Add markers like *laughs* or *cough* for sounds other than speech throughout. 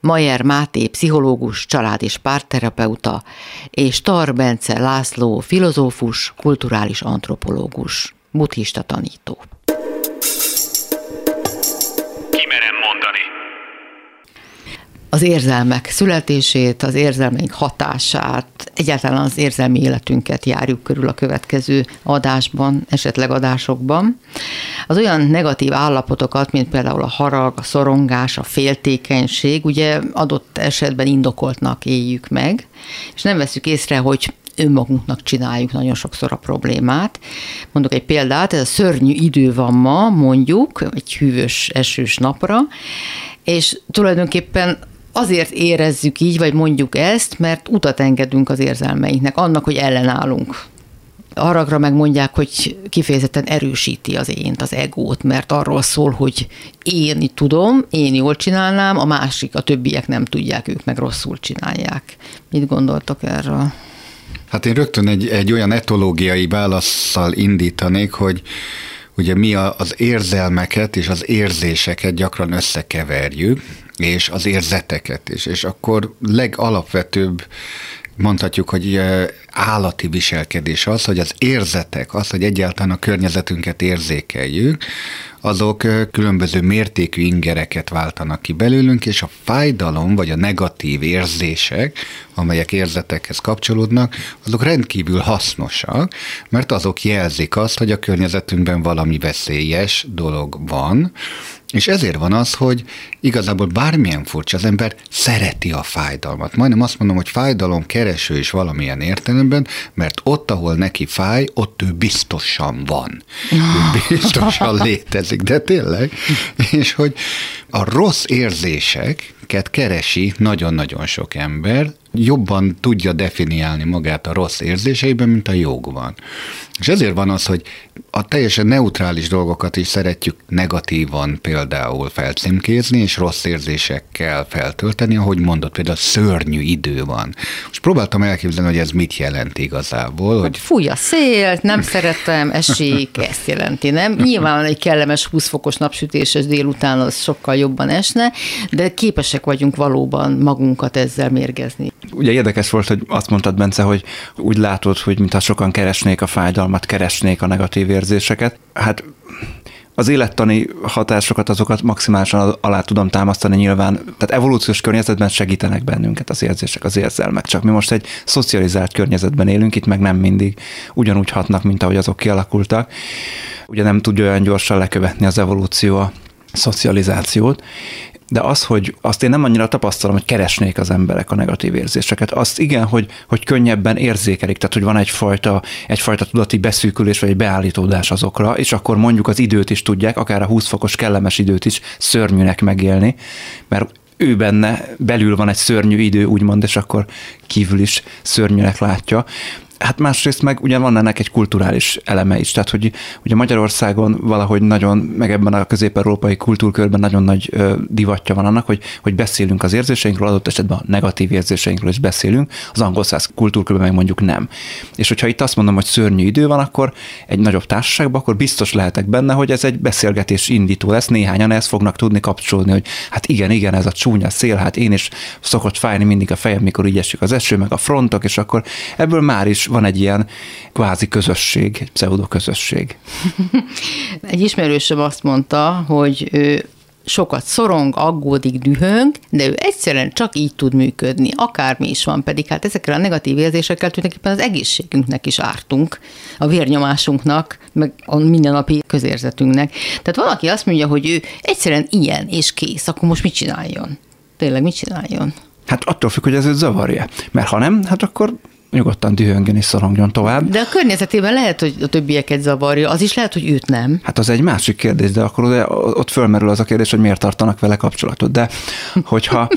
Majer Máté, pszichológus, család- és párterapeuta, és Tar Bence László, filozófus, kulturális antropológus, buddhista tanító. Az érzelmek születését, az érzelmeink hatását, egyáltalán az érzelmi életünket járjuk körül a következő adásban, esetleg adásokban. Az olyan negatív állapotokat, mint például a harag, a szorongás, a féltékenység, ugye adott esetben indokoltnak éljük meg, és nem veszük észre, hogy önmagunknak csináljuk nagyon sokszor a problémát. Mondok egy példát, ez a szörnyű idő van ma, mondjuk, egy hűvös, esős napra, és tulajdonképpen azért érezzük így, vagy mondjuk ezt, mert utat engedünk az érzelmeinknek, annak, hogy ellenállunk. Haragra meg mondják, hogy kifejezetten erősíti az ént, az egót, mert arról szól, hogy én tudom, én jól csinálnám, a másik, a többiek nem tudják, ők meg rosszul csinálják. Mit gondoltok erről? Hát én rögtön egy, egy olyan etológiai válaszsal indítanék, hogy ugye mi az érzelmeket és az érzéseket gyakran összekeverjük, és az érzeteket is. És akkor legalapvetőbb mondhatjuk, hogy állati viselkedés az, hogy az érzetek, az, hogy egyáltalán a környezetünket érzékeljük, azok különböző mértékű ingereket váltanak ki belőlünk, és a fájdalom vagy a negatív érzések, amelyek érzetekhez kapcsolódnak, azok rendkívül hasznosak, mert azok jelzik azt, hogy a környezetünkben valami veszélyes dolog van, és ezért van az, hogy igazából bármilyen furcsa, az ember szereti a fájdalmat. Majdnem azt mondom, hogy fájdalom kereső is valamilyen értelemben, mert ott, ahol neki fáj, ott ő biztosan van. Ő biztosan létezik, de tényleg. És hogy a rossz érzéseket keresi nagyon-nagyon sok ember, jobban tudja definiálni magát a rossz érzéseiben, mint a jogban. És ezért van az, hogy a teljesen neutrális dolgokat is szeretjük negatívan például felcímkézni, és rossz érzésekkel feltölteni, ahogy mondott, például szörnyű idő van. Most próbáltam elképzelni, hogy ez mit jelent igazából. Hát hogy... Fúj a szél, nem szeretem, esik, *laughs* ezt jelenti, nem? Nyilván egy kellemes 20 fokos napsütéses délután az sokkal jobban esne, de képesek vagyunk valóban magunkat ezzel mérgezni. Ugye érdekes volt, hogy azt mondtad, Bence, hogy úgy látod, hogy mintha sokan keresnék a fájdalmat, keresnék a negatív érzéseket. Hát az élettani hatásokat, azokat maximálisan alá tudom támasztani nyilván. Tehát evolúciós környezetben segítenek bennünket az érzések, az érzelmek. Csak mi most egy szocializált környezetben élünk, itt meg nem mindig ugyanúgy hatnak, mint ahogy azok kialakultak. Ugye nem tudja olyan gyorsan lekövetni az evolúció a szocializációt, de az, hogy azt én nem annyira tapasztalom, hogy keresnék az emberek a negatív érzéseket. Azt igen, hogy, hogy könnyebben érzékelik, tehát hogy van egyfajta, egyfajta tudati beszűkülés vagy egy beállítódás azokra, és akkor mondjuk az időt is tudják, akár a 20 fokos kellemes időt is szörnyűnek megélni, mert ő benne belül van egy szörnyű idő, úgymond, és akkor kívül is szörnyűnek látja hát másrészt meg ugye van ennek egy kulturális eleme is, tehát hogy ugye Magyarországon valahogy nagyon, meg ebben a közép-európai kultúrkörben nagyon nagy ö, divatja van annak, hogy, hogy beszélünk az érzéseinkről, adott esetben a negatív érzéseinkről is beszélünk, az angol száz kultúrkörben meg mondjuk nem. És hogyha itt azt mondom, hogy szörnyű idő van, akkor egy nagyobb társaságban, akkor biztos lehetek benne, hogy ez egy beszélgetés indító lesz, néhányan ezt fognak tudni kapcsolódni, hogy hát igen, igen, ez a csúnya szél, hát én is szokott fájni mindig a fejem, mikor így esik az eső, meg a frontok, és akkor ebből már is van egy ilyen kvázi közösség, egy pseudo közösség. *laughs* egy ismerősöm azt mondta, hogy ő sokat szorong, aggódik, dühöng, de ő egyszerűen csak így tud működni, akármi is van, pedig hát ezekkel a negatív érzésekkel tulajdonképpen az egészségünknek is ártunk, a vérnyomásunknak, meg a mindennapi közérzetünknek. Tehát valaki azt mondja, hogy ő egyszerűen ilyen és kész, akkor most mit csináljon? Tényleg mit csináljon? Hát attól függ, hogy ez őt zavarja. Mert ha nem, hát akkor nyugodtan dühöngön és szorongjon tovább. De a környezetében lehet, hogy a többieket zavarja, az is lehet, hogy őt nem. Hát az egy másik kérdés, de akkor ott fölmerül az a kérdés, hogy miért tartanak vele kapcsolatot. De hogyha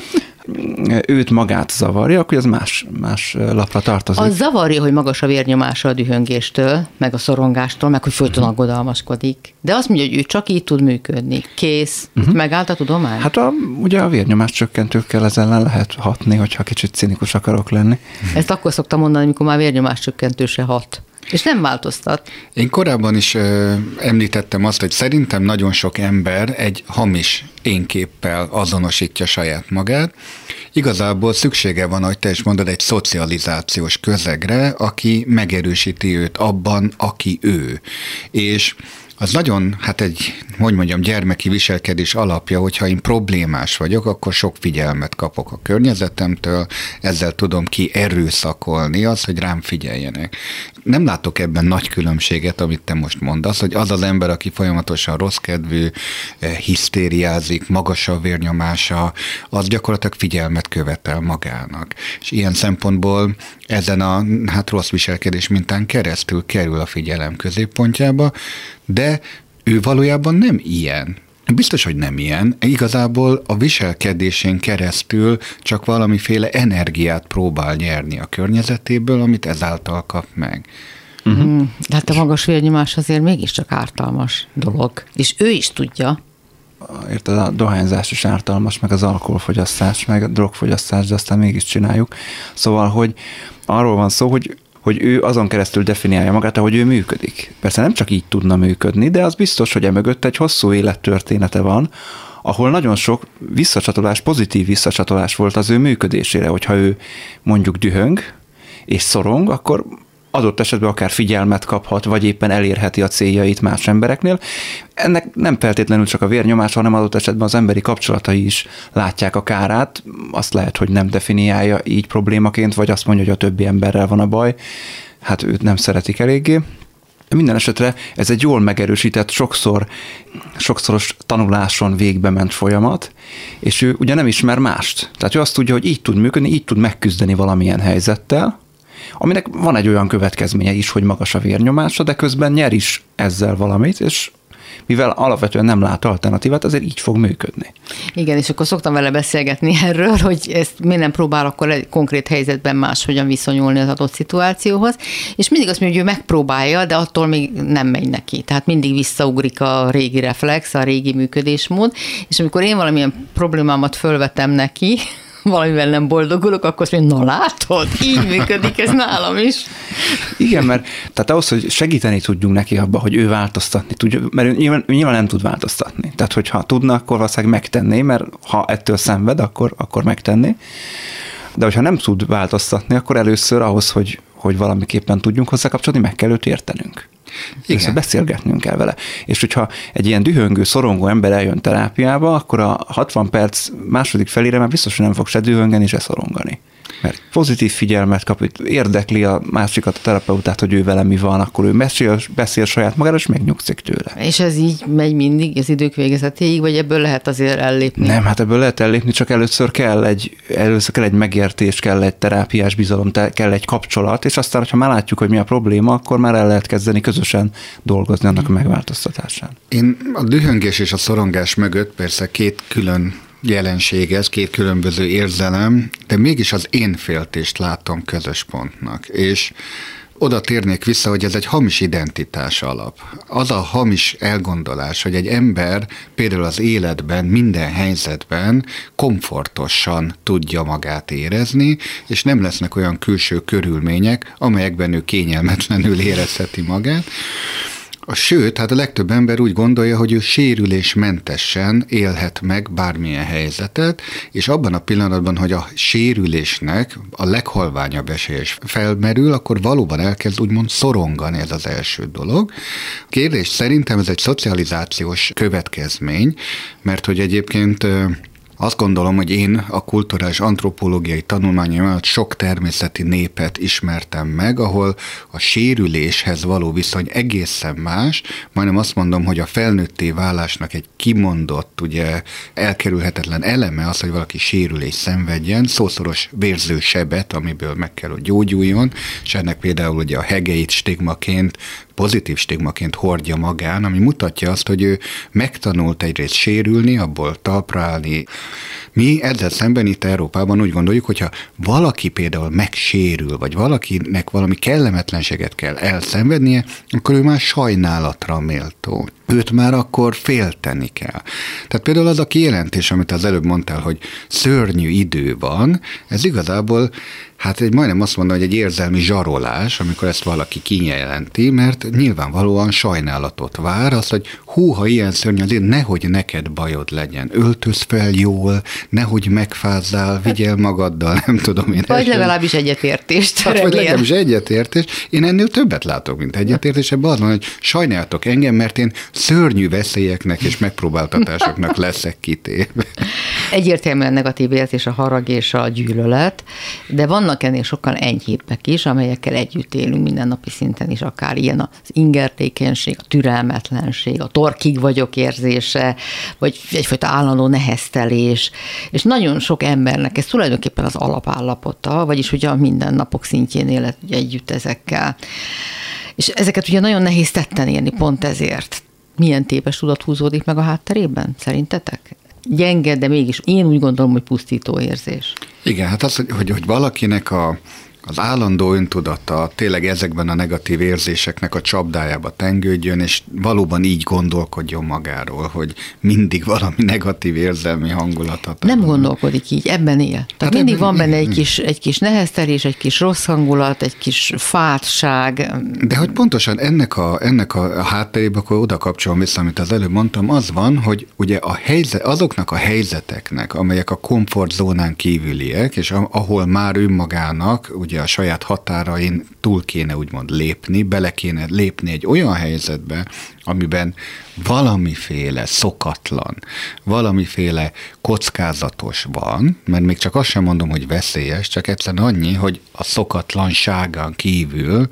őt magát zavarja, akkor ez más, más lapra tartozik. Az zavarja, hogy magas a vérnyomása a dühöngéstől, meg a szorongástól, meg hogy folyton mhm. aggodalmaskodik. De azt mondja, hogy ő csak így tud működni. Kész. Uh-huh. Megállt a tudomány? Hát a, ugye a vérnyomás csökkentőkkel ezzel ellen lehet hatni, hogyha kicsit cinikus akarok lenni. Ezt akkor szoktam mondani, amikor már vérnyomás csökkentőse hat. És nem változtat. Én korábban is ö, említettem azt, hogy szerintem nagyon sok ember egy hamis énképpel azonosítja saját magát. Igazából szüksége van, ahogy te is mondod, egy szocializációs közegre, aki megerősíti őt abban, aki ő. És az nagyon, hát egy, hogy mondjam, gyermeki viselkedés alapja, hogyha én problémás vagyok, akkor sok figyelmet kapok a környezetemtől, ezzel tudom ki erőszakolni az, hogy rám figyeljenek. Nem látok ebben nagy különbséget, amit te most mondasz, hogy az az ember, aki folyamatosan rossz kedvű, eh, hisztériázik, magas a vérnyomása, az gyakorlatilag figyelmet követel magának. És ilyen szempontból ezen a hát rossz viselkedés mintán keresztül kerül a figyelem középpontjába, de ő valójában nem ilyen. Biztos, hogy nem ilyen. Igazából a viselkedésén keresztül csak valamiféle energiát próbál nyerni a környezetéből, amit ezáltal kap meg. Uh-huh. De hát a magas vérnyomás azért mégiscsak ártalmas dolog. És ő is tudja. Érted, a dohányzás is ártalmas, meg az alkoholfogyasztás, meg a drogfogyasztás, de aztán mégis csináljuk. Szóval, hogy arról van szó, hogy hogy ő azon keresztül definiálja magát, ahogy ő működik. Persze nem csak így tudna működni, de az biztos, hogy emögött egy hosszú élettörténete van, ahol nagyon sok visszacsatolás, pozitív visszacsatolás volt az ő működésére, hogyha ő mondjuk dühöng és szorong, akkor adott esetben akár figyelmet kaphat, vagy éppen elérheti a céljait más embereknél. Ennek nem feltétlenül csak a vérnyomás, hanem adott esetben az emberi kapcsolatai is látják a kárát. Azt lehet, hogy nem definiálja így problémaként, vagy azt mondja, hogy a többi emberrel van a baj. Hát őt nem szeretik eléggé. Minden esetre ez egy jól megerősített, sokszor, sokszoros tanuláson végbe ment folyamat, és ő ugye nem ismer mást. Tehát ő azt tudja, hogy így tud működni, így tud megküzdeni valamilyen helyzettel, aminek van egy olyan következménye is, hogy magas a vérnyomása, de közben nyer is ezzel valamit, és mivel alapvetően nem lát alternatívát, azért így fog működni. Igen, és akkor szoktam vele beszélgetni *laughs* erről, hogy ezt miért nem próbál akkor egy konkrét helyzetben máshogyan viszonyulni az adott szituációhoz, és mindig azt mondja, hogy ő megpróbálja, de attól még nem megy neki. Tehát mindig visszaugrik a régi reflex, a régi működésmód, és amikor én valamilyen problémámat fölvetem neki, *laughs* valamivel nem boldogulok, akkor azt mondja, na látod, így működik ez nálam is. Igen, mert tehát ahhoz, hogy segíteni tudjunk neki abba, hogy ő változtatni tudja, mert ő nyilván, ő nyilván nem tud változtatni. Tehát, hogyha tudna, akkor valószínűleg megtenné, mert ha ettől szenved, akkor, akkor megtenné. De hogyha nem tud változtatni, akkor először ahhoz, hogy, hogy valamiképpen tudjunk hozzá kapcsolni, meg kell őt értenünk. Igen. beszélgetnünk kell vele. És hogyha egy ilyen dühöngő, szorongó ember eljön terápiába, akkor a 60 perc második felére már biztos, hogy nem fog se dühöngeni, se szorongani mert pozitív figyelmet kap, érdekli a másikat, a terapeutát, hogy ő vele mi van, akkor ő beszél, beszél saját magára, és megnyugszik tőle. És ez így megy mindig az idők végezetéig, vagy ebből lehet azért ellépni? Nem, hát ebből lehet ellépni, csak először kell egy, először kell egy megértés, kell egy terápiás bizalom, kell egy kapcsolat, és aztán, ha már látjuk, hogy mi a probléma, akkor már el lehet kezdeni közösen dolgozni annak a megváltoztatásán. Én a dühöngés és a szorongás mögött persze két külön jelenség ez, két különböző érzelem, de mégis az én féltést látom közös pontnak. És oda térnék vissza, hogy ez egy hamis identitás alap. Az a hamis elgondolás, hogy egy ember például az életben, minden helyzetben komfortosan tudja magát érezni, és nem lesznek olyan külső körülmények, amelyekben ő kényelmetlenül érezheti magát, sőt, hát a legtöbb ember úgy gondolja, hogy ő sérülésmentesen élhet meg bármilyen helyzetet, és abban a pillanatban, hogy a sérülésnek a leghalványabb esélye is felmerül, akkor valóban elkezd úgymond szorongani ez az első dolog. A kérdés szerintem ez egy szocializációs következmény, mert hogy egyébként azt gondolom, hogy én a kulturális antropológiai tanulmányaim alatt sok természeti népet ismertem meg, ahol a sérüléshez való viszony egészen más, majdnem azt mondom, hogy a felnőtté válásnak egy kimondott, ugye elkerülhetetlen eleme az, hogy valaki sérülés szenvedjen, szószoros vérző sebet, amiből meg kell, hogy gyógyuljon, és ennek például ugye a hegeit stigmaként pozitív stigmaként hordja magán, ami mutatja azt, hogy ő megtanult egyrészt sérülni, abból talpra. Mi ezzel szemben itt Európában úgy gondoljuk, hogyha valaki például megsérül, vagy valakinek valami kellemetlenséget kell elszenvednie, akkor ő már sajnálatra méltó őt már akkor félteni kell. Tehát például az a kijelentés, amit az előbb mondtál, hogy szörnyű idő van, ez igazából Hát egy majdnem azt mondom, hogy egy érzelmi zsarolás, amikor ezt valaki kijelenti, mert nyilvánvalóan sajnálatot vár, az, hogy hú, ha ilyen szörnyű, azért nehogy neked bajod legyen. Öltöz fel jól, nehogy megfázzál, vigyel magaddal, *laughs* nem tudom én. Vagy legalábbis egyetértést. Hát, vagy legalábbis egyetértést. Én ennél többet látok, mint egyetértés. Ebben az van, hogy sajnáltok engem, mert én szörnyű veszélyeknek és megpróbáltatásoknak *laughs* leszek kitéve. Egyértelműen negatív érzés a harag és a gyűlölet, de vannak ennél sokkal enyhébbek is, amelyekkel együtt élünk mindennapi szinten is, akár ilyen az ingertékenység, a türelmetlenség, a torkig vagyok érzése, vagy egyfajta állandó neheztelés, és nagyon sok embernek ez tulajdonképpen az alapállapota, vagyis ugye a mindennapok szintjén élet együtt ezekkel. És ezeket ugye nagyon nehéz tetten érni pont ezért milyen tépes tudat húzódik meg a hátterében, szerintetek? Gyenge, de mégis én úgy gondolom, hogy pusztító érzés. Igen, hát az, hogy, hogy, valakinek a, az állandó öntudata tényleg ezekben a negatív érzéseknek a csapdájába tengődjön, és valóban így gondolkodjon magáról, hogy mindig valami negatív érzelmi hangulata. Nem gondolkodik így, ebben él. Tehát hát mindig ebben, van benne egy kis, egy kis neheztelés, egy kis rossz hangulat, egy kis fátság. De hogy pontosan ennek a, ennek a hátterébe, akkor oda kapcsolom vissza, amit az előbb mondtam, az van, hogy ugye a helyzet, azoknak a helyzeteknek, amelyek a komfortzónán kívüliek, és ahol már önmagának, ugye ugye a saját határain túl kéne úgymond lépni, bele kéne lépni egy olyan helyzetbe, amiben valamiféle szokatlan, valamiféle kockázatos van, mert még csak azt sem mondom, hogy veszélyes, csak egyszerűen annyi, hogy a szokatlanságán kívül,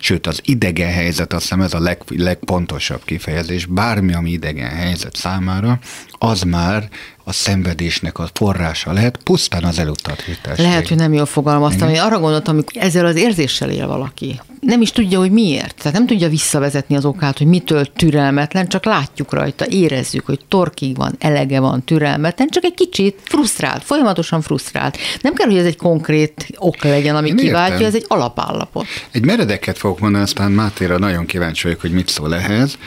sőt az idegen helyzet, azt hiszem ez a leg, legpontosabb kifejezés, bármi, ami idegen helyzet számára, az már a szenvedésnek a forrása lehet, pusztán az elutasítás. Lehet, hogy nem jól fogalmaztam. Én arra gondoltam, hogy ezzel az érzéssel él valaki. Nem is tudja, hogy miért. Tehát nem tudja visszavezetni az okát, hogy mitől türelmetlen, csak látjuk rajta, érezzük, hogy torkig van, elege van, türelmetlen, csak egy kicsit frusztrált, folyamatosan frusztrált. Nem kell, hogy ez egy konkrét ok legyen, ami Én kiváltja, értem. ez egy alapállapot. Egy meredeket fogok mondani, aztán Mátéra nagyon kíváncsi vagyok, hogy mit szól ehhez.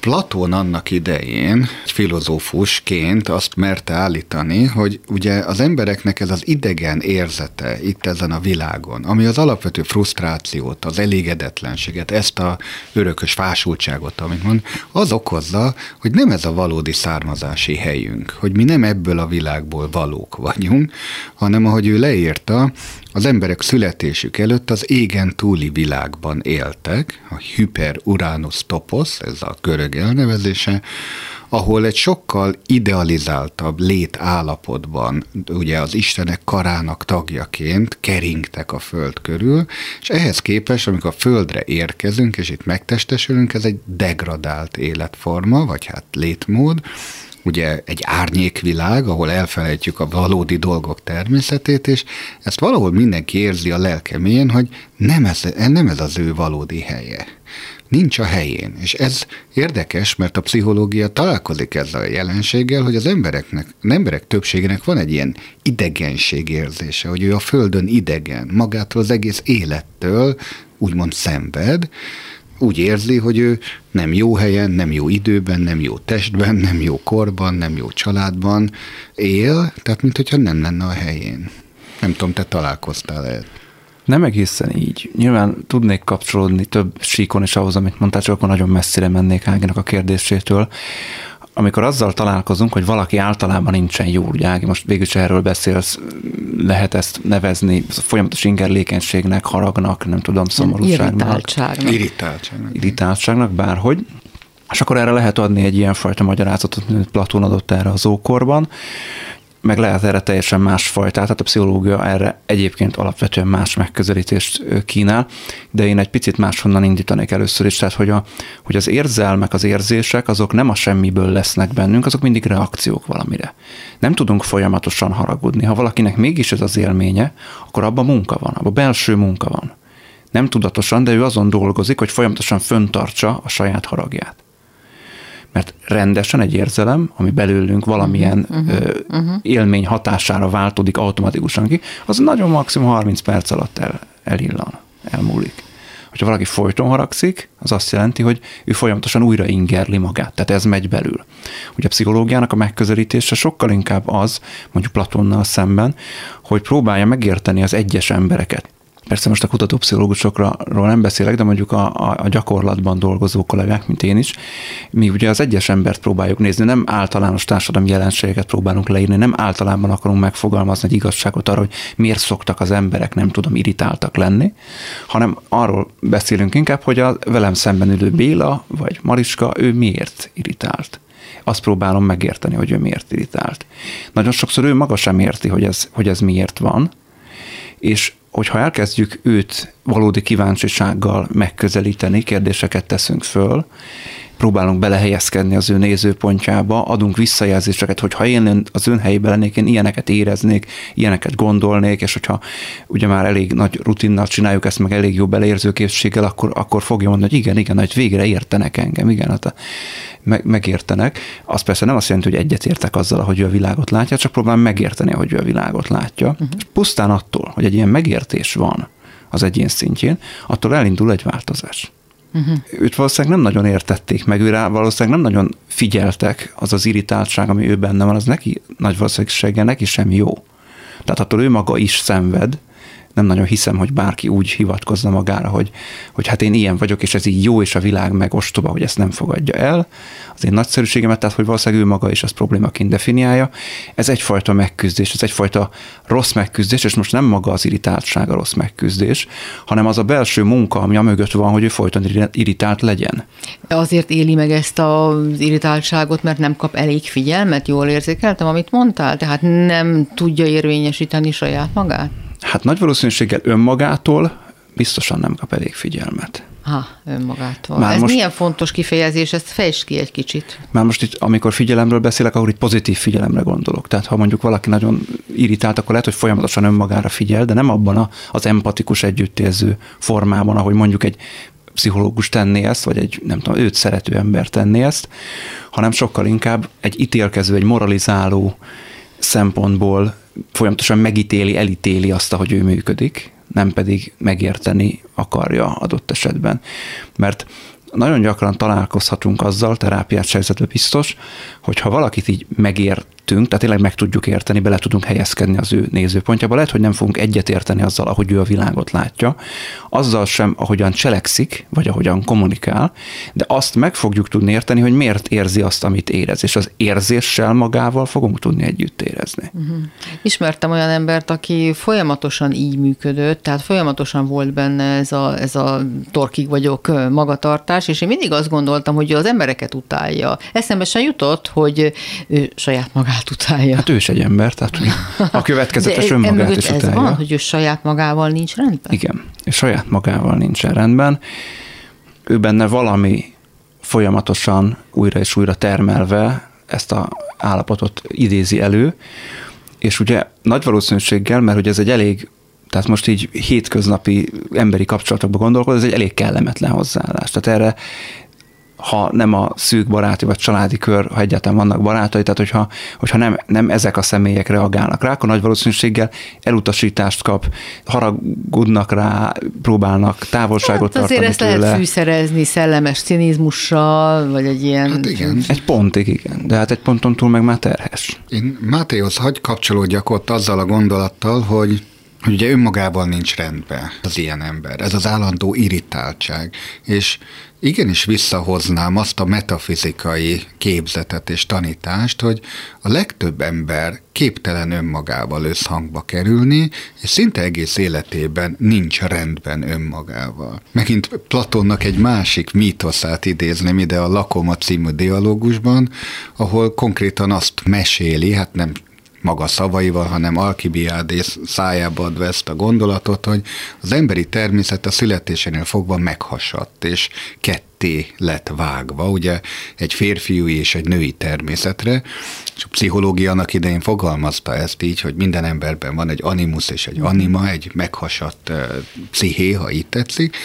Platón annak idején filozófusként azt merte állítani, hogy ugye az embereknek ez az idegen érzete itt ezen a világon, ami az alapvető frusztrációt, az elégedetlenséget, ezt a örökös fásultságot, amit mond, az okozza, hogy nem ez a valódi származási helyünk, hogy mi nem ebből a világból valók vagyunk, hanem ahogy ő leírta, az emberek születésük előtt az égen túli világban éltek, a Hyper Uranus Topos, ez a görög elnevezése, ahol egy sokkal idealizáltabb létállapotban, ugye az Istenek karának tagjaként keringtek a Föld körül, és ehhez képest, amikor a Földre érkezünk, és itt megtestesülünk, ez egy degradált életforma, vagy hát létmód, ugye egy árnyékvilág, ahol elfelejtjük a valódi dolgok természetét, és ezt valahol mindenki érzi a lelkemén, hogy nem ez, nem ez az ő valódi helye. Nincs a helyén. És ez érdekes, mert a pszichológia találkozik ezzel a jelenséggel, hogy az embereknek, az emberek többségének van egy ilyen idegenség érzése, hogy ő a földön idegen, magától az egész élettől úgymond szenved, úgy érzi, hogy ő nem jó helyen, nem jó időben, nem jó testben, nem jó korban, nem jó családban él, tehát mintha nem lenne a helyén. Nem tudom, te találkoztál el. Nem egészen így. Nyilván tudnék kapcsolódni több síkon is ahhoz, amit mondtál, csak akkor nagyon messzire mennék Áginak a kérdésétől. Amikor azzal találkozunk, hogy valaki általában nincsen jó, ugye Ági, most végülis erről beszélsz, lehet ezt nevezni folyamatos ingerlékenységnek, haragnak, nem tudom, szomorúságnak. Irritáltságnak. Irritáltságnak. Irritáltságnak, bárhogy. És akkor erre lehet adni egy ilyenfajta magyarázatot, mint Platón adott erre az ókorban, meg lehet erre teljesen más fajtát, tehát a pszichológia erre egyébként alapvetően más megközelítést kínál, de én egy picit máshonnan indítanék először is, tehát hogy, a, hogy az érzelmek, az érzések, azok nem a semmiből lesznek bennünk, azok mindig reakciók valamire. Nem tudunk folyamatosan haragudni. Ha valakinek mégis ez az élménye, akkor abban munka van, abban belső munka van. Nem tudatosan, de ő azon dolgozik, hogy folyamatosan föntartsa a saját haragját mert rendesen egy érzelem, ami belőlünk valamilyen uh-huh, uh-huh, élmény hatására váltodik automatikusan ki, az nagyon maximum 30 perc alatt el, elillan, elmúlik. Hogyha valaki folyton haragszik, az azt jelenti, hogy ő folyamatosan újra ingerli magát, tehát ez megy belül. Ugye a pszichológiának a megközelítése sokkal inkább az, mondjuk Platonnal szemben, hogy próbálja megérteni az egyes embereket. Persze most a kutatópszichológusokról nem beszélek, de mondjuk a, a, a gyakorlatban dolgozó kollégák, mint én is, mi ugye az egyes embert próbáljuk nézni, nem általános társadalmi jelenségeket próbálunk leírni, nem általában akarunk megfogalmazni egy igazságot arra, hogy miért szoktak az emberek, nem tudom, irritáltak lenni, hanem arról beszélünk inkább, hogy a velem szemben ülő Béla vagy Mariska, ő miért irritált azt próbálom megérteni, hogy ő miért irritált. Nagyon sokszor ő maga sem érti, hogy ez, hogy ez miért van, és hogyha elkezdjük őt valódi kíváncsisággal megközelíteni, kérdéseket teszünk föl, próbálunk belehelyezkedni az ő nézőpontjába, adunk visszajelzéseket, hogy ha én az ön helyében lennék, én ilyeneket éreznék, ilyeneket gondolnék, és hogyha ugye már elég nagy rutinnal csináljuk ezt, meg elég jó beleérzőkészséggel, akkor, akkor fogja mondani, hogy igen, igen, hogy végre értenek engem, igen, hát meg, megértenek. Az persze nem azt jelenti, hogy egyetértek azzal, hogy ő a világot látja, csak próbálom megérteni, hogy ő a világot látja. Uh-huh. És pusztán attól, hogy egy ilyen megértés van az egyén szintjén, attól elindul egy változás. Uh-huh. Őt valószínűleg nem nagyon értették meg, őre valószínűleg nem nagyon figyeltek, az az irritáltság, ami ő benne van, az neki nagy valószínűséggel neki sem jó. Tehát attól ő maga is szenved, nem nagyon hiszem, hogy bárki úgy hivatkozna magára, hogy, hogy hát én ilyen vagyok, és ez így jó, és a világ meg ostoba, hogy ezt nem fogadja el. Az én nagyszerűségemet, tehát hogy valószínűleg ő maga is azt problémaként definiálja. Ez egyfajta megküzdés, ez egyfajta rossz megküzdés, és most nem maga az irritáltság a rossz megküzdés, hanem az a belső munka, ami a mögött van, hogy ő folyton irritált legyen. Azért éli meg ezt az irritáltságot, mert nem kap elég figyelmet, jól érzékeltem, amit mondtál, tehát nem tudja érvényesíteni saját magát? Hát nagy valószínűséggel önmagától biztosan nem kap elég figyelmet. Ha, önmagától. Már Ez most, milyen fontos kifejezés, ezt fejtsd ki egy kicsit. Már most itt, amikor figyelemről beszélek, akkor itt pozitív figyelemre gondolok. Tehát ha mondjuk valaki nagyon irritált, akkor lehet, hogy folyamatosan önmagára figyel, de nem abban a, az empatikus együttérző formában, ahogy mondjuk egy pszichológus tenné ezt, vagy egy nem tudom, őt szerető ember tenné ezt, hanem sokkal inkább egy ítélkező, egy moralizáló szempontból folyamatosan megítéli, elítéli azt, hogy ő működik, nem pedig megérteni akarja adott esetben. Mert nagyon gyakran találkozhatunk azzal, terápiát helyzetben biztos, hogyha valakit így megért értünk, tehát tényleg meg tudjuk érteni, bele tudunk helyezkedni az ő nézőpontjába. Lehet, hogy nem fogunk egyetérteni azzal, ahogy ő a világot látja, azzal sem, ahogyan cselekszik, vagy ahogyan kommunikál, de azt meg fogjuk tudni érteni, hogy miért érzi azt, amit érez, és az érzéssel magával fogunk tudni együtt érezni. Uh-huh. Ismertem olyan embert, aki folyamatosan így működött, tehát folyamatosan volt benne ez a, ez a torkig vagyok magatartás, és én mindig azt gondoltam, hogy az embereket utálja. Eszembe sem jutott, hogy ő saját magát magát utálja. Hát ő is egy ember, tehát a következetes De önmagát is ez utálja. van, hogy ő saját magával nincs rendben? Igen, és saját magával nincs rendben. Ő benne valami folyamatosan újra és újra termelve ezt a állapotot idézi elő, és ugye nagy valószínűséggel, mert ugye ez egy elég tehát most így hétköznapi emberi kapcsolatokban gondolkod, ez egy elég kellemetlen hozzáállás. Tehát erre ha nem a szűk baráti vagy családi kör, ha egyáltalán vannak barátai, tehát hogyha, hogyha nem, nem ezek a személyek reagálnak rá, akkor nagy valószínűséggel elutasítást kap, haragudnak rá, próbálnak távolságot hát tartani azért tőle. ezt lehet fűszerezni szellemes cinizmussal, vagy egy ilyen... Hát igen. Egy pontig igen, de hát egy ponton túl meg már terhes. Én Mátéhoz hagy kapcsolódjak ott azzal a gondolattal, hogy hogy ugye önmagával nincs rendben az ilyen ember. Ez az állandó irritáltság. És igenis visszahoznám azt a metafizikai képzetet és tanítást, hogy a legtöbb ember képtelen önmagával összhangba kerülni, és szinte egész életében nincs rendben önmagával. Megint Platonnak egy másik mítoszát idézném ide a Lakoma című dialógusban, ahol konkrétan azt meséli, hát nem maga szavaival, hanem Alkibiádész szájába adva ezt a gondolatot, hogy az emberi természet a születésénél fogva meghasadt, és ketté lett vágva, ugye egy férfiú és egy női természetre, és a pszichológia annak idején fogalmazta ezt így, hogy minden emberben van egy animus és egy anima, egy meghasadt psziché, ha így tetszik,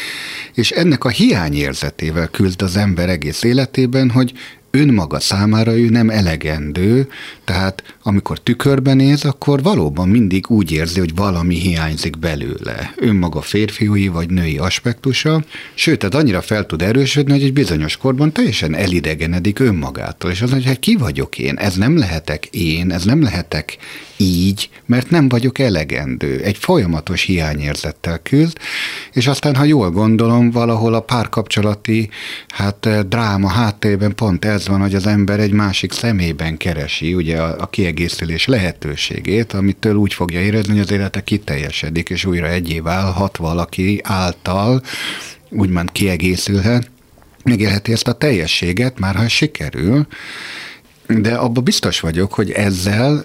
és ennek a hiányérzetével küzd az ember egész életében, hogy önmaga számára ő nem elegendő, tehát amikor tükörben néz, akkor valóban mindig úgy érzi, hogy valami hiányzik belőle. Önmaga férfiúi vagy női aspektusa, sőt, tehát annyira fel tud erősödni, hogy egy bizonyos korban teljesen elidegenedik önmagától, és az, hogy hát ki vagyok én, ez nem lehetek én, ez nem lehetek így, mert nem vagyok elegendő. Egy folyamatos hiányérzettel küzd, és aztán, ha jól gondolom, valahol a párkapcsolati hát, eh, dráma háttérben pont ez van, hogy az ember egy másik szemében keresi ugye a, a kiegészülés lehetőségét, amitől úgy fogja érezni, hogy az élete kiteljesedik, és újra egyé válhat valaki által, úgymond kiegészülhet, megélheti ezt a teljességet, már ha sikerül, de abban biztos vagyok, hogy ezzel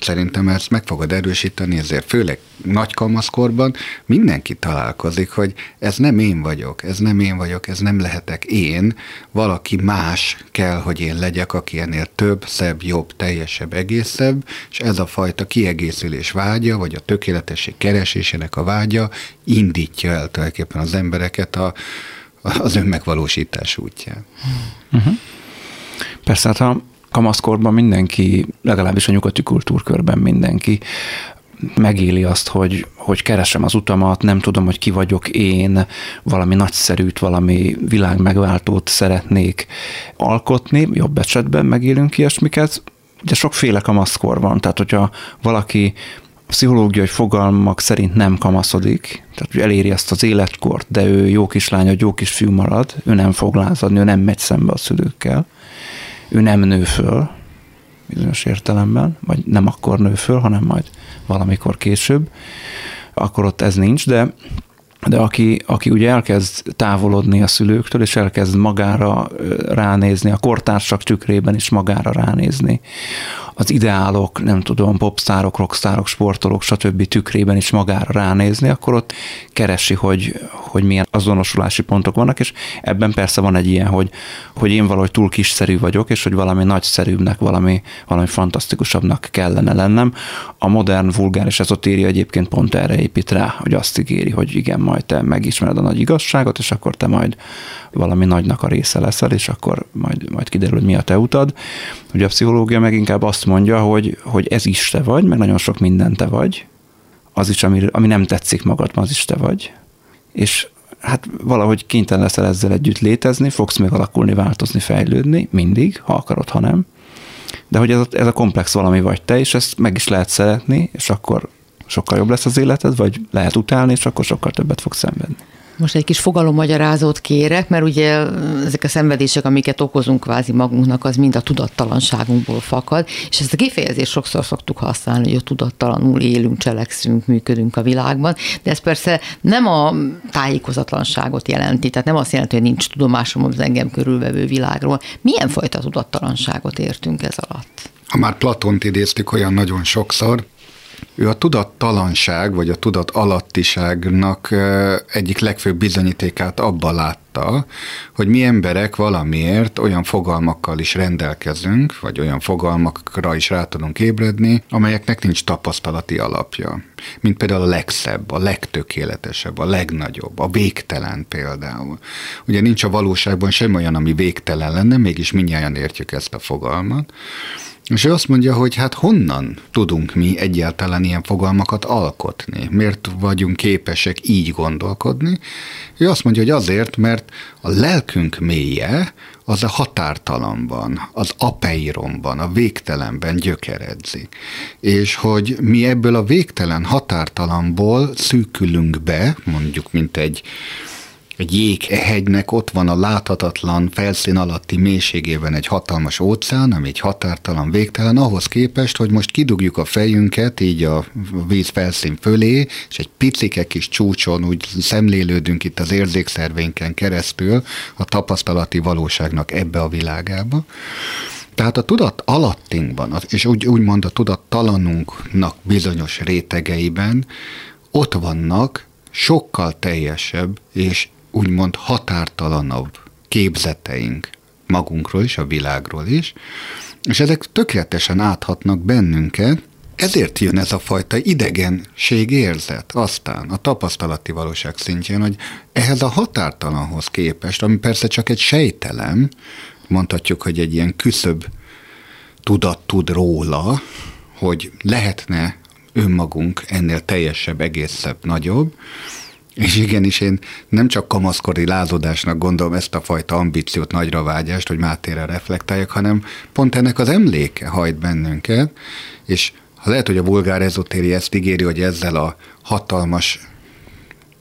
szerintem ezt meg fogod erősíteni, ezért főleg nagy kamaszkorban mindenki találkozik, hogy ez nem én vagyok, ez nem én vagyok, ez nem lehetek én, valaki más kell, hogy én legyek, aki ennél több, szebb, jobb, teljesebb, egészebb, és ez a fajta kiegészülés vágya, vagy a tökéletesség keresésének a vágya indítja el tulajdonképpen az embereket a, az önmegvalósítás útján. Uh-huh. Persze, hát ha kamaszkorban mindenki, legalábbis a nyugati kultúrkörben mindenki megéli azt, hogy, hogy keresem az utamat, nem tudom, hogy ki vagyok én, valami nagyszerűt, valami világ megváltót szeretnék alkotni, jobb esetben megélünk ilyesmiket. Ugye sokféle kamaszkor van, tehát hogyha valaki pszichológiai fogalmak szerint nem kamaszodik, tehát hogy eléri ezt az életkort, de ő jó kislány, vagy jó kisfiú marad, ő nem fog lázadni, ő nem megy szembe a szülőkkel, ő nem nő föl, bizonyos értelemben, vagy nem akkor nő föl, hanem majd valamikor később, akkor ott ez nincs, de de aki, aki ugye elkezd távolodni a szülőktől, és elkezd magára ránézni, a kortársak tükrében is magára ránézni, az ideálok, nem tudom, popstárok, rockstárok, sportolók, stb. tükrében is magára ránézni, akkor ott keresi, hogy, hogy milyen azonosulási pontok vannak, és ebben persze van egy ilyen, hogy, hogy én valahogy túl kiszerű vagyok, és hogy valami nagyszerűbbnek, valami, valami fantasztikusabbnak kellene lennem. A modern vulgáris ezotéria egyébként pont erre épít rá, hogy azt ígéri, hogy igen, majd te megismered a nagy igazságot, és akkor te majd valami nagynak a része leszel, és akkor majd, majd kiderül, hogy mi a te utad. Ugye a pszichológia meg inkább azt mondja, hogy, hogy ez is te vagy, meg nagyon sok minden te vagy, az is, ami, ami nem tetszik magadban, az is te vagy. És hát valahogy kénytelen leszel ezzel együtt létezni, fogsz még alakulni, változni, fejlődni, mindig, ha akarod, ha nem. De hogy ez a, ez a komplex valami vagy te, és ezt meg is lehet szeretni, és akkor sokkal jobb lesz az életed, vagy lehet utálni, és akkor sokkal többet fog szenvedni. Most egy kis fogalommagyarázatot kérek, mert ugye ezek a szenvedések, amiket okozunk kvázi magunknak, az mind a tudattalanságunkból fakad, és ezt a kifejezést sokszor szoktuk használni, hogy a tudattalanul élünk, cselekszünk, működünk a világban, de ez persze nem a tájékozatlanságot jelenti, tehát nem azt jelenti, hogy nincs tudomásom az engem körülvevő világról. Milyen fajta tudattalanságot értünk ez alatt? Ha már Platont idéztük olyan nagyon sokszor, ő a tudattalanság, vagy a tudat alattiságnak egyik legfőbb bizonyítékát abban látta, hogy mi emberek valamiért olyan fogalmakkal is rendelkezünk, vagy olyan fogalmakra is rá tudunk ébredni, amelyeknek nincs tapasztalati alapja. Mint például a legszebb, a legtökéletesebb, a legnagyobb, a végtelen például. Ugye nincs a valóságban semmi olyan, ami végtelen lenne, mégis mindjárt értjük ezt a fogalmat. És ő azt mondja, hogy hát honnan tudunk mi egyáltalán ilyen fogalmakat alkotni? Miért vagyunk képesek így gondolkodni? Ő azt mondja, hogy azért, mert a lelkünk mélye az a határtalanban, az apeiromban, a végtelenben gyökeredzik. És hogy mi ebből a végtelen határtalanból szűkülünk be, mondjuk mint egy egy jéghegynek ott van a láthatatlan felszín alatti mélységében egy hatalmas óceán, ami egy határtalan, végtelen, ahhoz képest, hogy most kidugjuk a fejünket így a víz felszín fölé, és egy picike kis csúcson úgy szemlélődünk itt az érzékszervénken keresztül a tapasztalati valóságnak ebbe a világába. Tehát a tudat alattinkban, és úgy, úgymond a tudattalanunknak bizonyos rétegeiben ott vannak sokkal teljesebb és úgymond határtalanabb képzeteink magunkról is, a világról is, és ezek tökéletesen áthatnak bennünket, ezért jön ez a fajta idegenség érzet aztán a tapasztalati valóság szintjén, hogy ehhez a határtalanhoz képest, ami persze csak egy sejtelem, mondhatjuk, hogy egy ilyen küszöbb tudat tud róla, hogy lehetne önmagunk ennél teljesebb, egészebb, nagyobb, és igenis én nem csak kamaszkori lázodásnak gondolom ezt a fajta ambíciót, nagyra vágyást, hogy Mátére reflektáljak, hanem pont ennek az emléke hajt bennünket, és ha lehet, hogy a bulgár ezotéri ezt ígéri, hogy ezzel a hatalmas,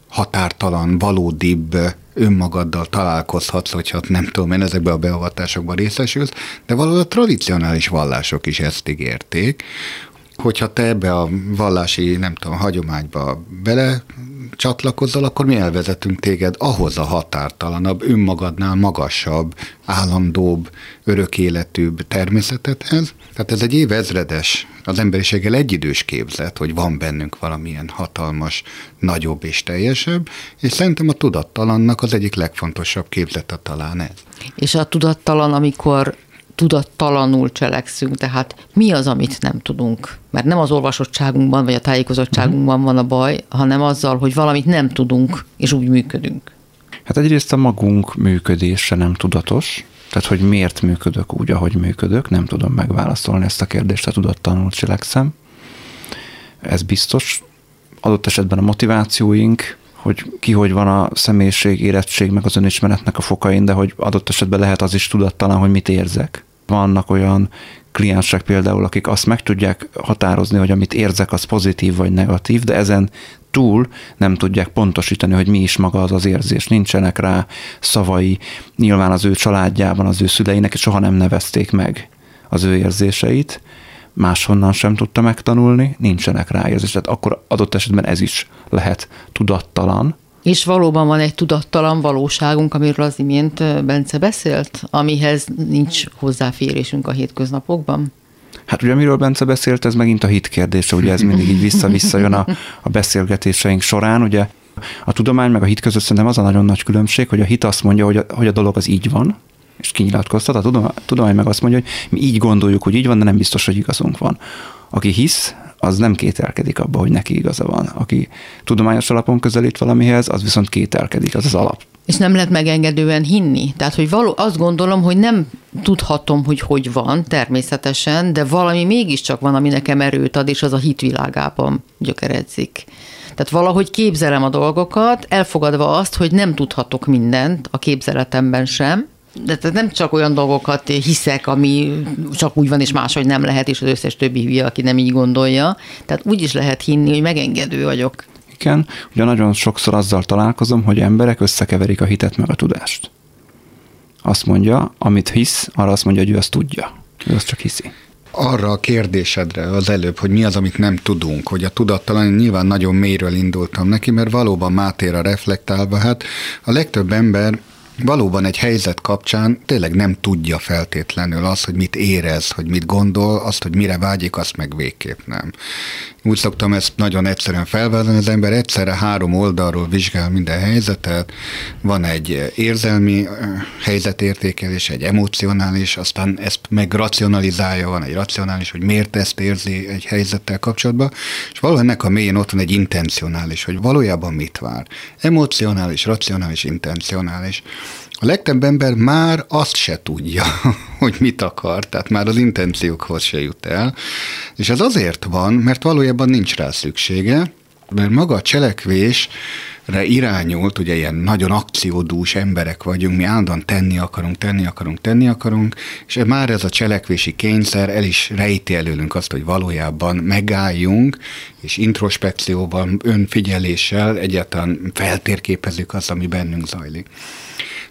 határtalan, valódibb önmagaddal találkozhatsz, hogyha nem tudom én, ezekben a beavatásokban részesülsz, de valahol a tradicionális vallások is ezt ígérték, hogyha te ebbe a vallási, nem tudom, hagyományba bele csatlakozzal, akkor mi elvezetünk téged ahhoz a határtalanabb, önmagadnál magasabb, állandóbb, örökéletűbb természetedhez. Tehát ez egy évezredes, az emberiséggel egyidős képzet, hogy van bennünk valamilyen hatalmas, nagyobb és teljesebb, és szerintem a tudattalannak az egyik legfontosabb képzete talán ez. És a tudattalan, amikor tudattalanul cselekszünk, tehát mi az, amit nem tudunk. Mert nem az olvasottságunkban vagy a tájékozottságunkban van a baj, hanem azzal, hogy valamit nem tudunk, és úgy működünk. Hát egyrészt a magunk működése nem tudatos, tehát hogy miért működök úgy, ahogy működök, nem tudom megválaszolni ezt a kérdést, a tudattanul cselekszem. Ez biztos. Adott esetben a motivációink, hogy ki hogy van a személyiség, érettség, meg az önismeretnek a fokain, de hogy adott esetben lehet az is tudattalan, hogy mit érzek. Vannak olyan kliensek például, akik azt meg tudják határozni, hogy amit érzek, az pozitív vagy negatív, de ezen túl nem tudják pontosítani, hogy mi is maga az az érzés. Nincsenek rá szavai, nyilván az ő családjában, az ő szüleinek soha nem nevezték meg az ő érzéseit, máshonnan sem tudta megtanulni, nincsenek rá érzés. Tehát akkor adott esetben ez is lehet tudattalan, és valóban van egy tudattalan valóságunk, amiről az imént Bence beszélt, amihez nincs hozzáférésünk a hétköznapokban? Hát ugye amiről Bence beszélt, ez megint a hit kérdése, ugye ez mindig így vissza-vissza jön a, a beszélgetéseink során, ugye a tudomány meg a hit között szerintem az a nagyon nagy különbség, hogy a hit azt mondja, hogy a, hogy a dolog az így van, és kinyilatkoztat, a tudomány, meg azt mondja, hogy mi így gondoljuk, hogy így van, de nem biztos, hogy igazunk van. Aki hisz, az nem kételkedik abba, hogy neki igaza van. Aki tudományos alapon közelít valamihez, az viszont kételkedik, az az alap. És nem lehet megengedően hinni. Tehát, hogy való, azt gondolom, hogy nem tudhatom, hogy hogy van természetesen, de valami mégiscsak van, ami nekem erőt ad, és az a hitvilágában gyökeredzik. Tehát valahogy képzelem a dolgokat, elfogadva azt, hogy nem tudhatok mindent a képzeletemben sem, de tehát nem csak olyan dolgokat hiszek, ami csak úgy van, és máshogy nem lehet, és az összes többi hülye, aki nem így gondolja. Tehát úgy is lehet hinni, hogy megengedő vagyok. Igen, ugye nagyon sokszor azzal találkozom, hogy emberek összekeverik a hitet meg a tudást. Azt mondja, amit hisz, arra azt mondja, hogy ő azt tudja. Ő azt csak hiszi. Arra a kérdésedre az előbb, hogy mi az, amit nem tudunk, hogy a tudattalan, nyilván nagyon mélyről indultam neki, mert valóban Mátéra reflektálva, hát a legtöbb ember valóban egy helyzet kapcsán tényleg nem tudja feltétlenül azt, hogy mit érez, hogy mit gondol, azt, hogy mire vágyik, azt meg végképp nem. Úgy szoktam ezt nagyon egyszerűen felvázolni, az ember egyszerre három oldalról vizsgál minden helyzetet, van egy érzelmi helyzetértékelés, egy emocionális, aztán ezt meg racionalizálja, van egy racionális, hogy miért ezt érzi egy helyzettel kapcsolatban, és valahol ennek a mélyén ott van egy intencionális, hogy valójában mit vár. Emocionális, racionális, intencionális. A legtöbb ember már azt se tudja, *laughs* hogy mit akar, tehát már az intenciókhoz se jut el, és ez azért van, mert valójában nincs rá szüksége, mert maga a cselekvés irányult, ugye ilyen nagyon akciódús emberek vagyunk, mi állandóan tenni akarunk, tenni akarunk, tenni akarunk, és már ez a cselekvési kényszer el is rejti előlünk azt, hogy valójában megálljunk, és introspekcióban, önfigyeléssel egyáltalán feltérképezzük azt, ami bennünk zajlik.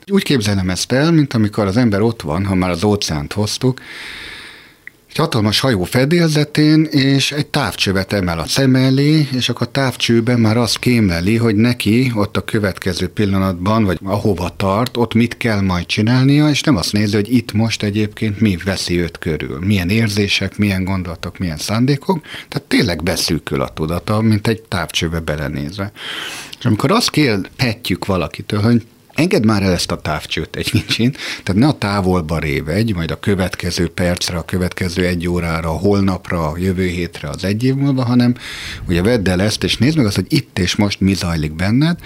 Úgy képzelem ezt el, mint amikor az ember ott van, ha már az óceánt hoztuk, egy hatalmas hajó fedélzetén, és egy távcsövet emel a szem elé, és akkor a távcsőben már azt kémleli, hogy neki ott a következő pillanatban, vagy ahova tart, ott mit kell majd csinálnia, és nem azt nézi, hogy itt most egyébként mi veszi őt körül, milyen érzések, milyen gondolatok, milyen szándékok, tehát tényleg beszűkül a tudata, mint egy távcsőbe belenézve. És amikor azt kérhetjük valakitől, hogy Engedd már el ezt a távcsőt egy kicsit, tehát ne a távolba révegy, majd a következő percre, a következő egy órára, a holnapra, a jövő hétre, az egy év múlva, hanem ugye vedd el ezt, és nézd meg azt, hogy itt és most mi zajlik benned,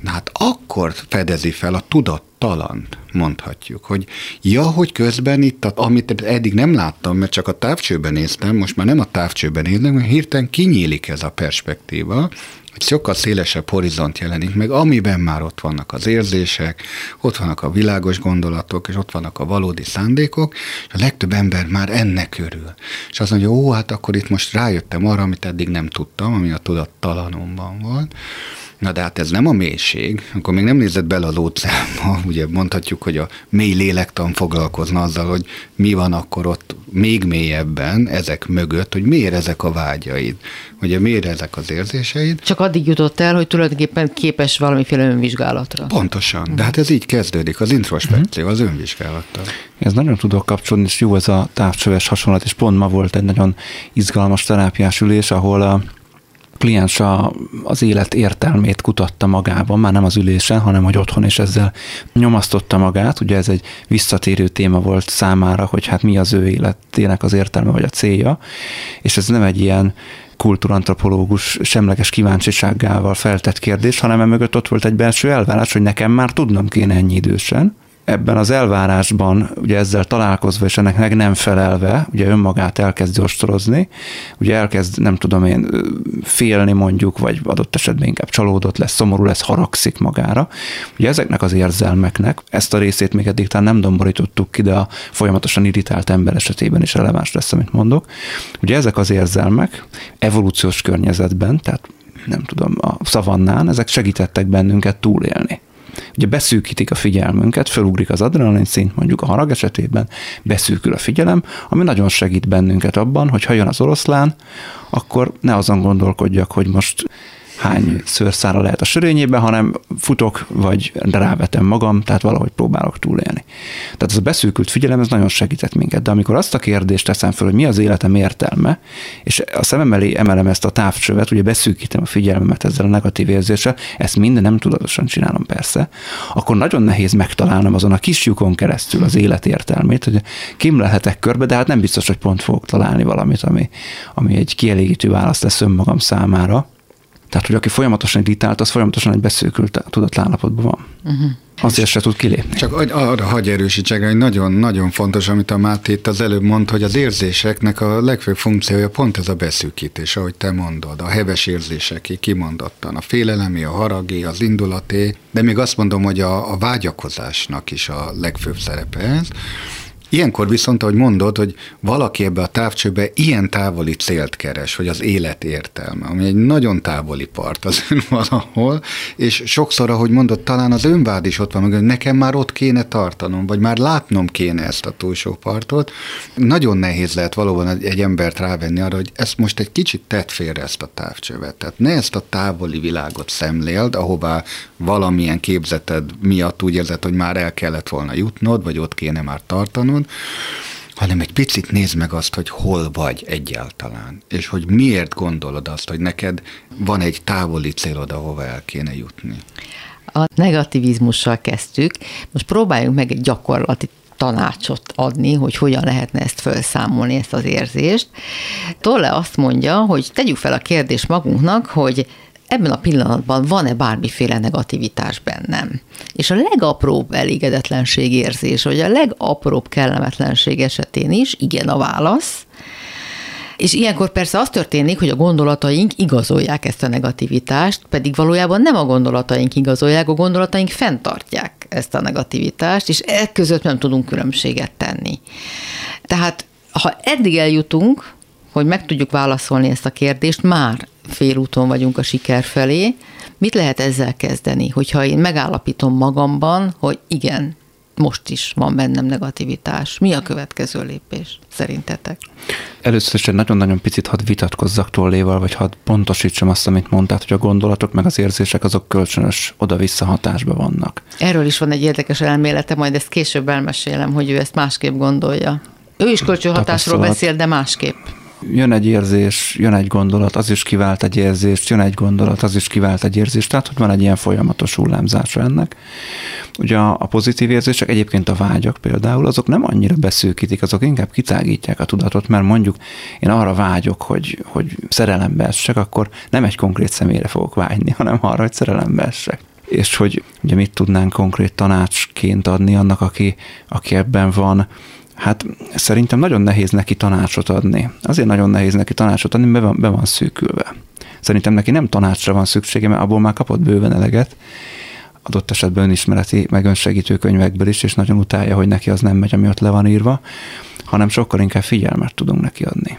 na hát akkor fedezi fel a tudat talant, mondhatjuk, hogy ja, hogy közben itt, amit eddig nem láttam, mert csak a távcsőben néztem, most már nem a távcsőben nézem, mert hirtelen kinyílik ez a perspektíva, egy sokkal szélesebb horizont jelenik meg, amiben már ott vannak az érzések, ott vannak a világos gondolatok, és ott vannak a valódi szándékok, és a legtöbb ember már ennek örül. És azt mondja, ó, hát akkor itt most rájöttem arra, amit eddig nem tudtam, ami a tudattalanomban volt, Na de hát ez nem a mélység, akkor még nem nézett bele az óceánba, *laughs* ugye mondhatjuk, hogy a mély lélektan foglalkozna azzal, hogy mi van akkor ott még mélyebben, ezek mögött, hogy miért ezek a vágyaid, ugye miért ezek az érzéseid. Csak addig jutott el, hogy tulajdonképpen képes valamiféle önvizsgálatra. Pontosan, de hát ez így kezdődik, az introspekció, az önvizsgálattal. Ez nagyon tudok kapcsolni, és jó ez a távcsöves hasonlat, és pont ma volt egy nagyon izgalmas terápiás ülés, ahol a kliens a, az élet értelmét kutatta magában, már nem az ülésen, hanem hogy otthon is ezzel nyomasztotta magát. Ugye ez egy visszatérő téma volt számára, hogy hát mi az ő életének az értelme vagy a célja, és ez nem egy ilyen kultúrantropológus semleges kíváncsiságával feltett kérdés, hanem emögött ott volt egy belső elvárás, hogy nekem már tudnom kéne ennyi idősen, ebben az elvárásban, ugye ezzel találkozva és ennek meg nem felelve, ugye önmagát elkezd ostorozni, ugye elkezd, nem tudom én, félni mondjuk, vagy adott esetben inkább csalódott lesz, szomorú lesz, haragszik magára. Ugye ezeknek az érzelmeknek, ezt a részét még eddig talán nem domborítottuk ki, de a folyamatosan irritált ember esetében is releváns lesz, amit mondok. Ugye ezek az érzelmek evolúciós környezetben, tehát nem tudom, a szavannán, ezek segítettek bennünket túlélni. Ugye beszűkítik a figyelmünket, fölugrik az adrenalin szint, mondjuk a harag esetében, beszűkül a figyelem, ami nagyon segít bennünket abban, hogy ha jön az oroszlán, akkor ne azon gondolkodjak, hogy most hány szőrszára lehet a sörényében, hanem futok, vagy rávetem magam, tehát valahogy próbálok túlélni. Tehát ez a beszűkült figyelem, ez nagyon segített minket. De amikor azt a kérdést teszem föl, hogy mi az életem értelme, és a szemem elé emelem ezt a távcsövet, ugye beszűkítem a figyelmemet ezzel a negatív érzéssel, ezt minden nem tudatosan csinálom persze, akkor nagyon nehéz megtalálnom azon a kis lyukon keresztül az élet értelmét, hogy kimlelhetek körbe, de hát nem biztos, hogy pont fogok találni valamit, ami, ami egy kielégítő válasz lesz önmagam számára. Tehát, hogy aki folyamatosan irritált, az folyamatosan egy beszűkült tudatállapotban van. Uh-huh. Azért se tud kilépni. Csak arra hagy erősítsek, hogy nagyon-nagyon fontos, amit a Máté itt az előbb mondta, hogy az érzéseknek a legfőbb funkciója pont ez a beszűkítés, ahogy te mondod. A heves érzéseké kimondottan. A félelemi, a haragé, az indulaté, de még azt mondom, hogy a, a vágyakozásnak is a legfőbb szerepe ez. Ilyenkor viszont, ahogy mondod, hogy valaki ebbe a távcsőbe ilyen távoli célt keres, hogy az élet értelme, ami egy nagyon távoli part az ön valahol, és sokszor, ahogy mondod, talán az önvád is ott van, hogy nekem már ott kéne tartanom, vagy már látnom kéne ezt a túlsó partot. Nagyon nehéz lehet valóban egy embert rávenni arra, hogy ezt most egy kicsit tett félre ezt a távcsövet. Tehát ne ezt a távoli világot szemléld, ahová valamilyen képzeted miatt úgy érzed, hogy már el kellett volna jutnod, vagy ott kéne már tartanod, dolgon, hanem egy picit nézd meg azt, hogy hol vagy egyáltalán, és hogy miért gondolod azt, hogy neked van egy távoli célod, ahova el kéne jutni. A negativizmussal kezdtük, most próbáljunk meg egy gyakorlati tanácsot adni, hogy hogyan lehetne ezt felszámolni, ezt az érzést. Tolle azt mondja, hogy tegyük fel a kérdést magunknak, hogy ebben a pillanatban van-e bármiféle negativitás bennem. És a legapróbb elégedetlenség érzés, vagy a legapróbb kellemetlenség esetén is igen a válasz, És ilyenkor persze az történik, hogy a gondolataink igazolják ezt a negativitást, pedig valójában nem a gondolataink igazolják, a gondolataink fenntartják ezt a negativitást, és e között nem tudunk különbséget tenni. Tehát ha eddig eljutunk, hogy meg tudjuk válaszolni ezt a kérdést, már félúton vagyunk a siker felé. Mit lehet ezzel kezdeni, hogyha én megállapítom magamban, hogy igen, most is van bennem negativitás. Mi a következő lépés szerintetek? Először is egy nagyon-nagyon picit hadd vitatkozzak Tolléval, vagy hadd pontosítsam azt, amit mondtál, hogy a gondolatok meg az érzések azok kölcsönös oda-vissza hatásban vannak. Erről is van egy érdekes elmélete, majd ezt később elmesélem, hogy ő ezt másképp gondolja. Ő is kölcsönhatásról beszél, de másképp jön egy érzés, jön egy gondolat, az is kivált egy érzést, jön egy gondolat, az is kivált egy érzést, tehát hogy van egy ilyen folyamatos hullámzása ennek. Ugye a, a pozitív érzések, egyébként a vágyak például, azok nem annyira beszűkítik, azok inkább kitágítják a tudatot, mert mondjuk én arra vágyok, hogy, hogy szerelembe essek, akkor nem egy konkrét személyre fogok vágyni, hanem arra, hogy szerelembe essek. És hogy ugye mit tudnánk konkrét tanácsként adni annak, aki, aki ebben van, Hát szerintem nagyon nehéz neki tanácsot adni. Azért nagyon nehéz neki tanácsot adni, mert be van, be szűkülve. Szerintem neki nem tanácsra van szüksége, mert abból már kapott bőven eleget, adott esetben önismereti, meg önsegítő könyvekből is, és nagyon utálja, hogy neki az nem megy, ami ott le van írva, hanem sokkal inkább figyelmet tudunk neki adni.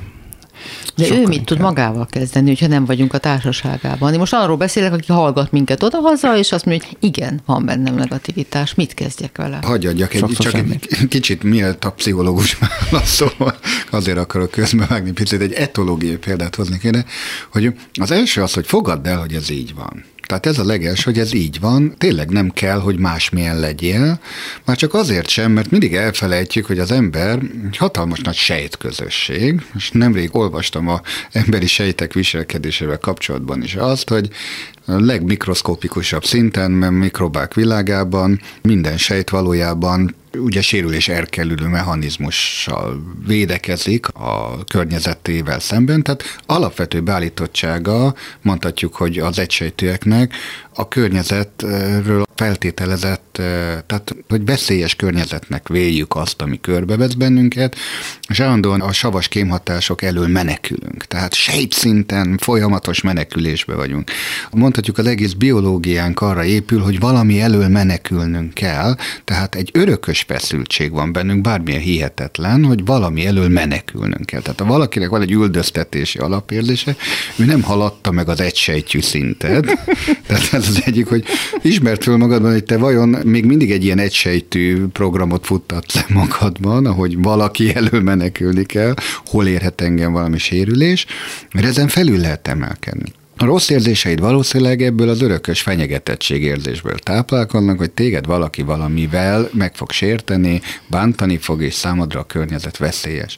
De Sokkal ő mit tud magával kezdeni, hogyha nem vagyunk a társaságában? Én most arról beszélek, aki hallgat minket odahaza, és azt mondja, hogy igen, van bennem negativitás, mit kezdjek vele? Hagyj adjak egy, csak egy *laughs* kicsit miért a pszichológus válaszol, *laughs* azért akarok közbevágni picit, egy etológiai példát hozni kéne, hogy az első az, hogy fogadd el, hogy ez így van. Tehát ez a leges, hogy ez így van, tényleg nem kell, hogy másmilyen legyél, már csak azért sem, mert mindig elfelejtjük, hogy az ember egy hatalmas nagy sejtközösség, és nemrég olvastam a emberi sejtek viselkedésével kapcsolatban is azt, hogy a legmikroszkópikusabb szinten, mert mikrobák világában minden sejt valójában ugye sérülés elkerülő mechanizmussal védekezik a környezetével szemben, tehát alapvető beállítottsága, mondhatjuk, hogy az egysejtőeknek a környezetről feltételezett, tehát hogy veszélyes környezetnek véljük azt, ami körbevesz bennünket, és állandóan a savas kémhatások elől menekülünk. Tehát sejtszinten folyamatos menekülésbe vagyunk. Mondhatjuk, az egész biológiánk arra épül, hogy valami elől menekülnünk kell, tehát egy örökös feszültség van bennünk, bármilyen hihetetlen, hogy valami elől menekülnünk kell. Tehát ha valakinek van egy üldöztetési alapérzése, ő nem haladta meg az egysejtjű szintet, *laughs* tehát ez az egyik, hogy ismert föl magadban, hogy te vajon még mindig egy ilyen egysejtű programot futtatsz le magadban, ahogy valaki elől menekülni kell, hol érhet engem valami sérülés, mert ezen felül lehet emelkedni. A rossz érzéseid valószínűleg ebből az örökös fenyegetettség érzésből táplálkoznak, hogy téged valaki valamivel meg fog sérteni, bántani fog, és számodra a környezet veszélyes.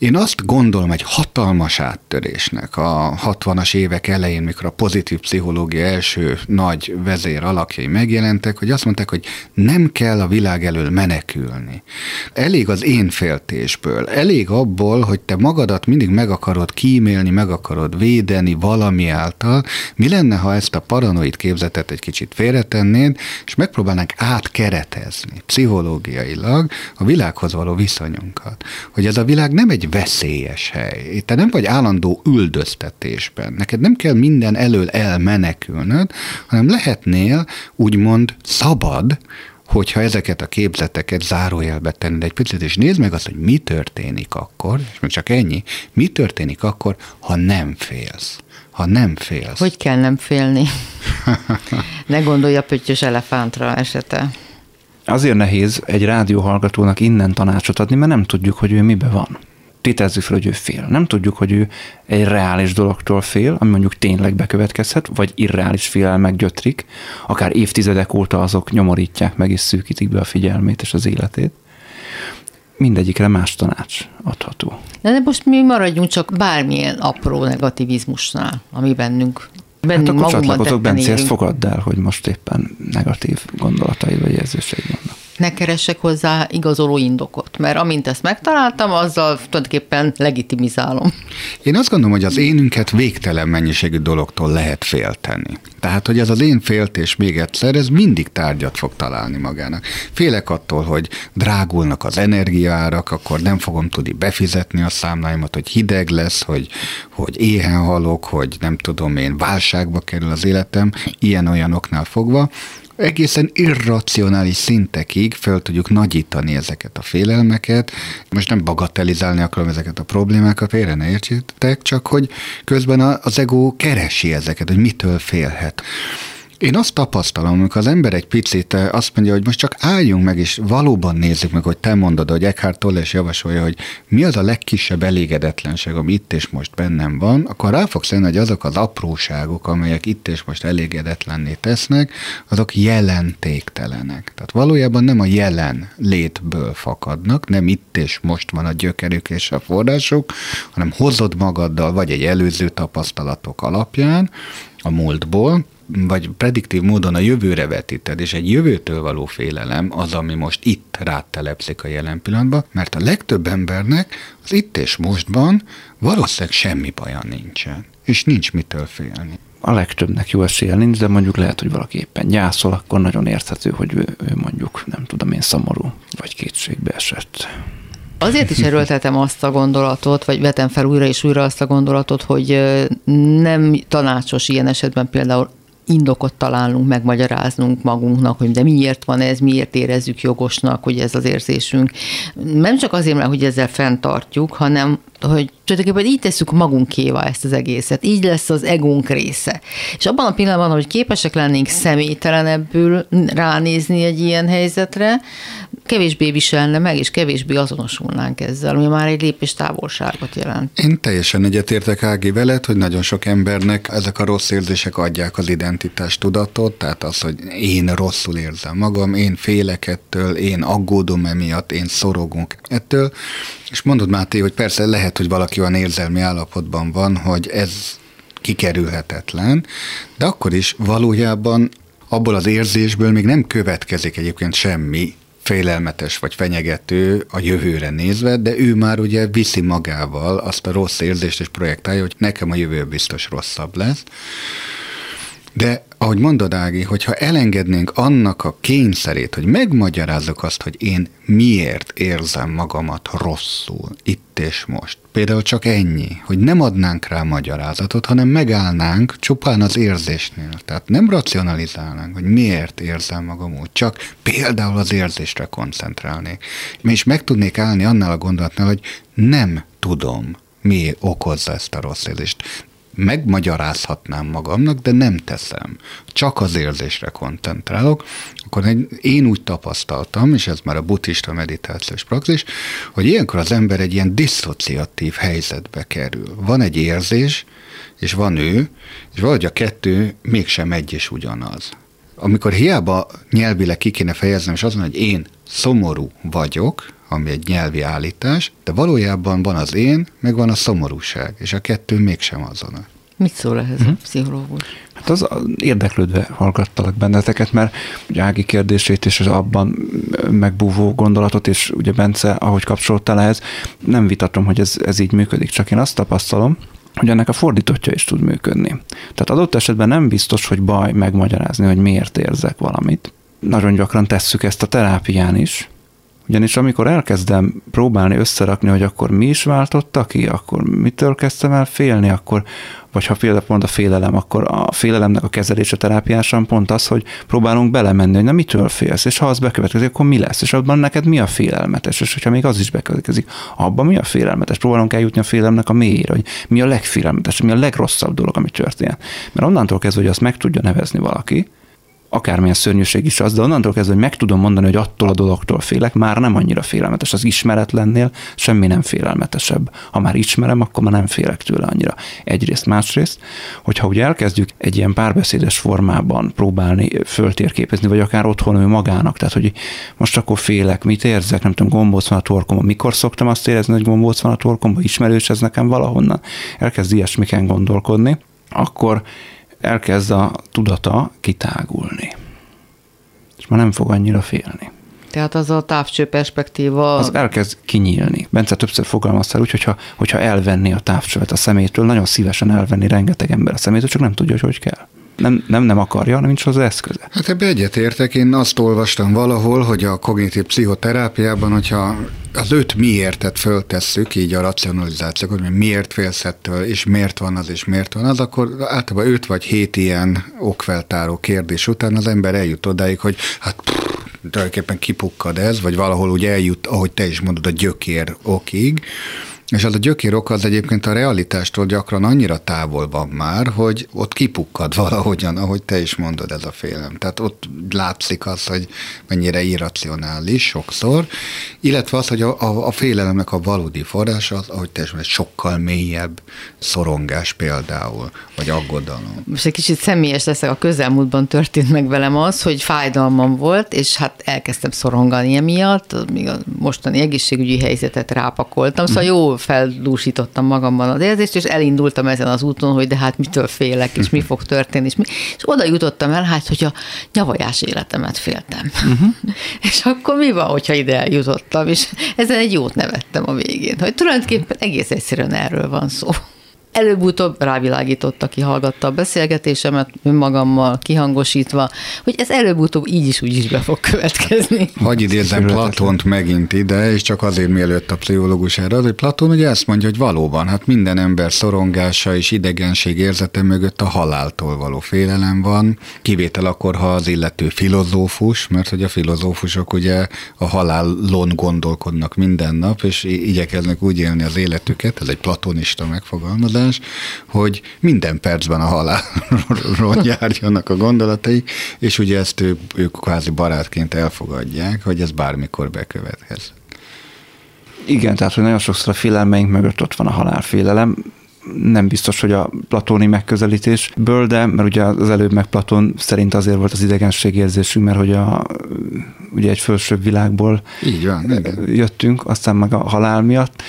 Én azt gondolom egy hatalmas áttörésnek a 60-as évek elején, mikor a pozitív pszichológia első nagy vezér alakjai megjelentek, hogy azt mondták, hogy nem kell a világ elől menekülni. Elég az én féltésből, elég abból, hogy te magadat mindig meg akarod kímélni, meg akarod védeni valami által. Mi lenne, ha ezt a paranoid képzetet egy kicsit félretennéd, és megpróbálnánk átkeretezni pszichológiailag a világhoz való viszonyunkat. Hogy ez a világ nem egy veszélyes hely. Te nem vagy állandó üldöztetésben. Neked nem kell minden elől elmenekülnöd, hanem lehetnél úgymond szabad, hogyha ezeket a képzeteket zárójelbe tenned egy picit, és nézd meg azt, hogy mi történik akkor, és még csak ennyi, mi történik akkor, ha nem félsz. Ha nem félsz. Hogy kell nem félni? ne gondolj a pöttyös elefántra esete. Azért nehéz egy rádióhallgatónak innen tanácsot adni, mert nem tudjuk, hogy ő mibe van tételezzük fel, hogy ő fél. Nem tudjuk, hogy ő egy reális dologtól fél, ami mondjuk tényleg bekövetkezhet, vagy irreális félelmek gyötrik, akár évtizedek óta azok nyomorítják meg és szűkítik be a figyelmét és az életét. Mindegyikre más tanács adható. De, de most mi maradjunk csak bármilyen apró negativizmusnál, ami bennünk Bennünk hát akkor csatlakozok, Bence, ezt fogadd el, hogy most éppen negatív gondolatai vagy érzéseid vannak. Ne keresek hozzá igazoló indokot, mert amint ezt megtaláltam, azzal tulajdonképpen legitimizálom. Én azt gondolom, hogy az énünket végtelen mennyiségű dologtól lehet félteni. Tehát, hogy ez az én féltés még egyszer, ez mindig tárgyat fog találni magának. Félek attól, hogy drágulnak az energiaárak, akkor nem fogom tudni befizetni a számláimat, hogy hideg lesz, hogy, hogy éhen halok, hogy nem tudom én, válságba kerül az életem, ilyen-olyanoknál fogva, egészen irracionális szintekig fel tudjuk nagyítani ezeket a félelmeket. Most nem bagatelizálni akarom ezeket a problémákat, félre ne értsétek, csak hogy közben az ego keresi ezeket, hogy mitől félhet. Én azt tapasztalom, amikor az ember egy picit eh, azt mondja, hogy most csak álljunk meg, és valóban nézzük meg, hogy te mondod, hogy Eckhart Tolle is javasolja, hogy mi az a legkisebb elégedetlenség, ami itt és most bennem van, akkor rá fogsz jönni, hogy azok az apróságok, amelyek itt és most elégedetlenné tesznek, azok jelentéktelenek. Tehát valójában nem a jelen létből fakadnak, nem itt és most van a gyökerük és a források, hanem hozod magaddal, vagy egy előző tapasztalatok alapján, a múltból, vagy prediktív módon a jövőre vetíted, és egy jövőtől való félelem az, ami most itt rátelepszik a jelen pillanatban, mert a legtöbb embernek az itt és mostban valószínűleg semmi baja nincsen, és nincs mitől félni. A legtöbbnek jó esélye nincs, de mondjuk lehet, hogy valaki éppen gyászol, akkor nagyon érthető, hogy ő, ő mondjuk, nem tudom én, szomorú, vagy kétségbe esett. Azért is erőltetem azt a gondolatot, vagy vetem fel újra és újra azt a gondolatot, hogy nem tanácsos ilyen esetben például indokot találnunk, megmagyaráznunk magunknak, hogy de miért van ez, miért érezzük jogosnak, hogy ez az érzésünk. Nem csak azért, mert hogy ezzel fenntartjuk, hanem hogy tulajdonképpen így tesszük magunkévá ezt az egészet, így lesz az egónk része. És abban a pillanatban, hogy képesek lennénk személytelenebbül ránézni egy ilyen helyzetre, kevésbé viselne meg, és kevésbé azonosulnánk ezzel, ami már egy lépés távolságot jelent. Én teljesen egyetértek Ági veled, hogy nagyon sok embernek ezek a rossz érzések adják az identitás tudatot, tehát az, hogy én rosszul érzem magam, én félek ettől, én aggódom emiatt, én szorogunk ettől, és mondod Máté, hogy persze lehet, hogy valaki olyan érzelmi állapotban van, hogy ez kikerülhetetlen, de akkor is valójában abból az érzésből még nem következik egyébként semmi félelmetes vagy fenyegető a jövőre nézve, de ő már ugye viszi magával azt a rossz érzést és projektálja, hogy nekem a jövő biztos rosszabb lesz. De ahogy mondod, Ági, hogyha elengednénk annak a kényszerét, hogy megmagyarázzuk azt, hogy én miért érzem magamat rosszul, itt és most. Például csak ennyi, hogy nem adnánk rá magyarázatot, hanem megállnánk csupán az érzésnél. Tehát nem racionalizálnánk, hogy miért érzem magam úgy, csak például az érzésre koncentrálnék. És meg tudnék állni annál a gondolatnál, hogy nem tudom, mi okozza ezt a rossz érzést megmagyarázhatnám magamnak, de nem teszem. Csak az érzésre koncentrálok, akkor én úgy tapasztaltam, és ez már a buddhista meditációs praxis, hogy ilyenkor az ember egy ilyen diszociatív helyzetbe kerül. Van egy érzés, és van ő, és valahogy a kettő mégsem egy és ugyanaz. Amikor hiába nyelvileg ki kéne fejeznem, és azon, hogy én szomorú vagyok, ami egy nyelvi állítás, de valójában van az én, meg van a szomorúság, és a kettő mégsem azonos. Mit szól ehhez uh-huh. a mhm. pszichológus? Hát az érdeklődve hallgattalak benneteket, mert ugye Ági kérdését és az abban megbúvó gondolatot, és ugye Bence, ahogy kapcsolódtál ehhez, nem vitatom, hogy ez, ez így működik, csak én azt tapasztalom, hogy ennek a fordítottja is tud működni. Tehát adott esetben nem biztos, hogy baj megmagyarázni, hogy miért érzek valamit. Nagyon gyakran tesszük ezt a terápián is, ugyanis amikor elkezdem próbálni összerakni, hogy akkor mi is váltotta ki, akkor mitől kezdtem el félni, akkor, vagy ha például pont a félelem, akkor a félelemnek a kezelése terápiásan pont az, hogy próbálunk belemenni, hogy na mitől félsz, és ha az bekövetkezik, akkor mi lesz, és abban neked mi a félelmetes, és hogyha még az is bekövetkezik, abban mi a félelmetes, próbálunk eljutni a félelemnek a mélyére, hogy mi a legfélelmetes, mi a legrosszabb dolog, ami történt. Mert onnantól kezdve, hogy azt meg tudja nevezni valaki, akármilyen szörnyűség is az, de onnantól kezdve, hogy meg tudom mondani, hogy attól a dologtól félek, már nem annyira félelmetes. Az ismeretlennél semmi nem félelmetesebb. Ha már ismerem, akkor már nem félek tőle annyira. Egyrészt, másrészt, hogyha ugye elkezdjük egy ilyen párbeszédes formában próbálni föltérképezni, vagy akár otthon ő magának, tehát hogy most akkor félek, mit érzek, nem tudom, gombóc van a torkomban, mikor szoktam azt érezni, hogy gombóc van a torkomban, ismerős ez nekem valahonnan, elkezd ilyesmiken gondolkodni, akkor elkezd a tudata kitágulni. És már nem fog annyira félni. Tehát az a távcső perspektíva... Az elkezd kinyílni. Bence többször fogalmaztál úgy, hogyha, hogyha elvenni a távcsövet a szemétől, nagyon szívesen elvenni rengeteg ember a szemétől, csak nem tudja, hogy hogy kell nem, nem, nem akarja, hanem nincs az eszköze. Hát ebbe egyetértek. Én azt olvastam valahol, hogy a kognitív pszichoterápiában, hogyha az öt miértet föltesszük, így a racionalizációt, hogy miért félsz ettől, és miért van az, és miért van az, akkor általában öt vagy hét ilyen okfeltáró kérdés után az ember eljut odáig, hogy hát pff, tulajdonképpen kipukkad ez, vagy valahol úgy eljut, ahogy te is mondod, a gyökér okig, és az a gyökér oka az egyébként a realitástól gyakran annyira távol van már, hogy ott kipukkad *laughs* valahogyan, ahogy te is mondod ez a félelem. Tehát ott látszik az, hogy mennyire irracionális sokszor, illetve az, hogy a, a, a félelemnek a valódi forrása az, ahogy te is mondod, sokkal mélyebb szorongás például, vagy aggodalom. Most egy kicsit személyes leszek, a közelmúltban történt meg velem az, hogy fájdalmam volt, és hát elkezdtem szorongani emiatt, míg a mostani egészségügyi helyzetet rápakoltam, szóval jó feldúsítottam magamban az érzést, és elindultam ezen az úton, hogy de hát mitől félek, és mi fog történni, és, mi, és oda jutottam el, hát, hogy a nyavajás életemet féltem. Uh-huh. *laughs* és akkor mi van, hogyha ide eljutottam, és ezen egy jót nevettem a végén, hogy tulajdonképpen egész egyszerűen erről van szó előbb-utóbb rávilágított, aki hallgatta a beszélgetésemet önmagammal kihangosítva, hogy ez előbb-utóbb így is úgy is be fog következni. Hagy idézem Platont megint ide, és csak azért mielőtt a pszichológus erre, hogy Platon ugye ezt mondja, hogy valóban, hát minden ember szorongása és idegenség érzete mögött a haláltól való félelem van, kivétel akkor, ha az illető filozófus, mert hogy a filozófusok ugye a halálon gondolkodnak minden nap, és igyekeznek úgy élni az életüket, ez egy platonista megfogalmazás, megoldás, hogy minden percben a halálról *laughs* járjanak a gondolataik, és ugye ezt ők, ők kvázi barátként elfogadják, hogy ez bármikor bekövethez. Igen, tehát hogy nagyon sokszor a félelmeink mögött ott van a halálfélelem, nem biztos, hogy a platóni megközelítésből, de mert ugye az előbb meg Platón szerint azért volt az idegenségérzésünk, mert hogy a, ugye egy felsőbb világból Így van, igen. jöttünk, aztán meg a halál miatt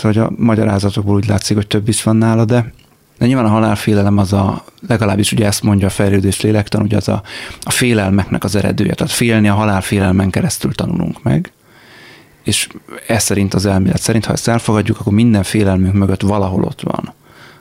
hogy a magyarázatokból úgy látszik, hogy több is van nála, de de nyilván a halálfélelem az a, legalábbis ugye ezt mondja a fejlődés lélektan, hogy az a, a félelmeknek az eredője. Tehát félni a halálfélelmen keresztül tanulunk meg. És ez szerint az elmélet szerint, ha ezt elfogadjuk, akkor minden félelmünk mögött valahol ott van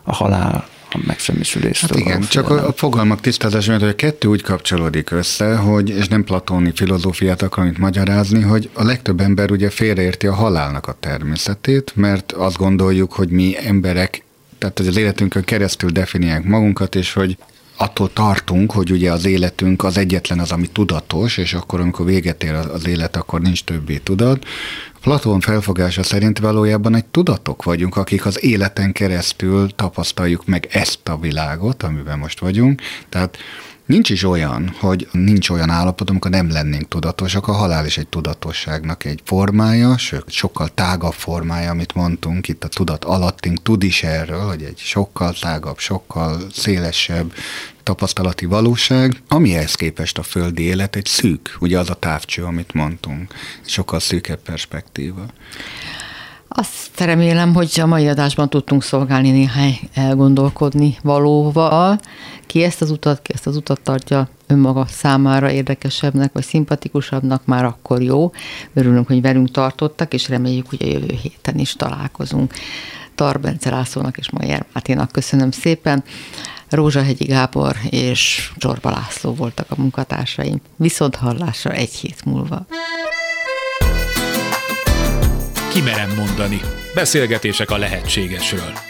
a halál, a megsemmisüléstől. Hát igen, csak a, a fogalmak tisztázása, hogy a kettő úgy kapcsolódik össze, hogy, és nem platóni filozófiát akarom itt magyarázni, hogy a legtöbb ember ugye félreérti a halálnak a természetét, mert azt gondoljuk, hogy mi emberek tehát hogy az életünkön keresztül definiáljuk magunkat, és hogy attól tartunk, hogy ugye az életünk az egyetlen az, ami tudatos, és akkor, amikor véget ér az élet, akkor nincs többé tudat. Platón felfogása szerint valójában egy tudatok vagyunk, akik az életen keresztül tapasztaljuk meg ezt a világot, amiben most vagyunk. Tehát Nincs is olyan, hogy nincs olyan állapot, amikor nem lennénk tudatosak. A halál is egy tudatosságnak egy formája, sőt, sokkal tágabb formája, amit mondtunk, itt a tudat alattink tud is erről, hogy egy sokkal tágabb, sokkal szélesebb tapasztalati valóság, amihez képest a földi élet egy szűk, ugye az a távcső, amit mondtunk, sokkal szűkebb perspektíva. Azt remélem, hogy a mai adásban tudtunk szolgálni néhány elgondolkodni valóval. Ki ezt az utat, ki ezt az utat tartja önmaga számára érdekesebbnek, vagy szimpatikusabbnak, már akkor jó. Örülünk, hogy velünk tartottak, és reméljük, hogy a jövő héten is találkozunk. Tarbence Lászlónak és Majer Máténak köszönöm szépen. Rózsahegyi Gábor és Zsorba László voltak a munkatársaim. Viszont hallásra egy hét múlva. Kimerem mondani. Beszélgetések a lehetségesről.